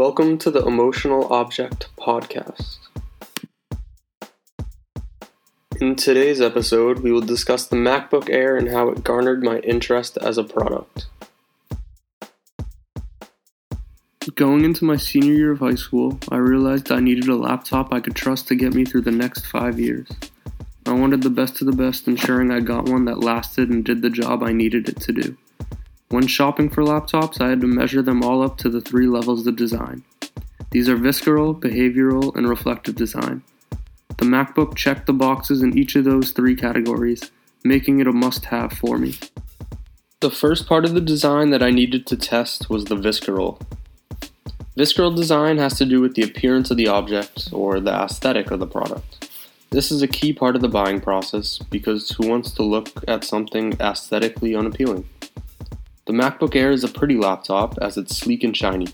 Welcome to the Emotional Object Podcast. In today's episode, we will discuss the MacBook Air and how it garnered my interest as a product. Going into my senior year of high school, I realized I needed a laptop I could trust to get me through the next five years. I wanted the best of the best, ensuring I got one that lasted and did the job I needed it to do. When shopping for laptops, I had to measure them all up to the three levels of design. These are visceral, behavioral, and reflective design. The MacBook checked the boxes in each of those three categories, making it a must have for me. The first part of the design that I needed to test was the visceral. Visceral design has to do with the appearance of the object or the aesthetic of the product. This is a key part of the buying process because who wants to look at something aesthetically unappealing? The MacBook Air is a pretty laptop as it's sleek and shiny.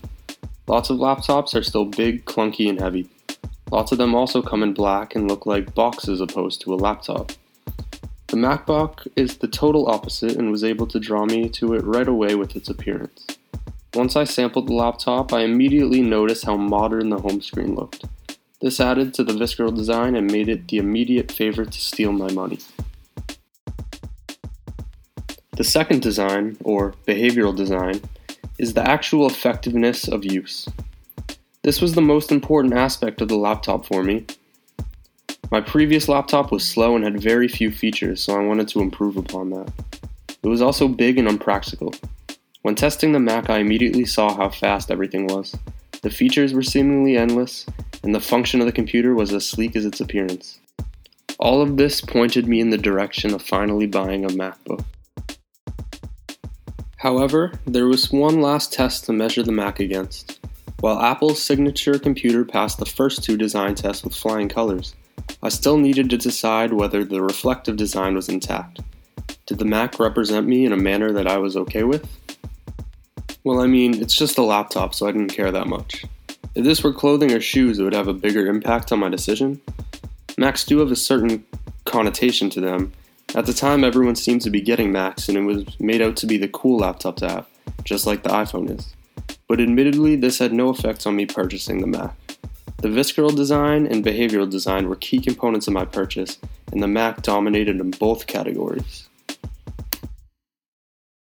Lots of laptops are still big, clunky, and heavy. Lots of them also come in black and look like boxes opposed to a laptop. The MacBook is the total opposite and was able to draw me to it right away with its appearance. Once I sampled the laptop, I immediately noticed how modern the home screen looked. This added to the visceral design and made it the immediate favorite to steal my money. The second design, or behavioral design, is the actual effectiveness of use. This was the most important aspect of the laptop for me. My previous laptop was slow and had very few features, so I wanted to improve upon that. It was also big and unpractical. When testing the Mac, I immediately saw how fast everything was. The features were seemingly endless, and the function of the computer was as sleek as its appearance. All of this pointed me in the direction of finally buying a MacBook. However, there was one last test to measure the Mac against. While Apple's signature computer passed the first two design tests with flying colors, I still needed to decide whether the reflective design was intact. Did the Mac represent me in a manner that I was okay with? Well, I mean, it's just a laptop, so I didn't care that much. If this were clothing or shoes, it would have a bigger impact on my decision. Macs do have a certain connotation to them. At the time, everyone seemed to be getting Macs, and it was made out to be the cool laptop to have, just like the iPhone is but admittedly, this had no effect on me purchasing the Mac. The visceral design and behavioral design were key components of my purchase, and the Mac dominated in both categories.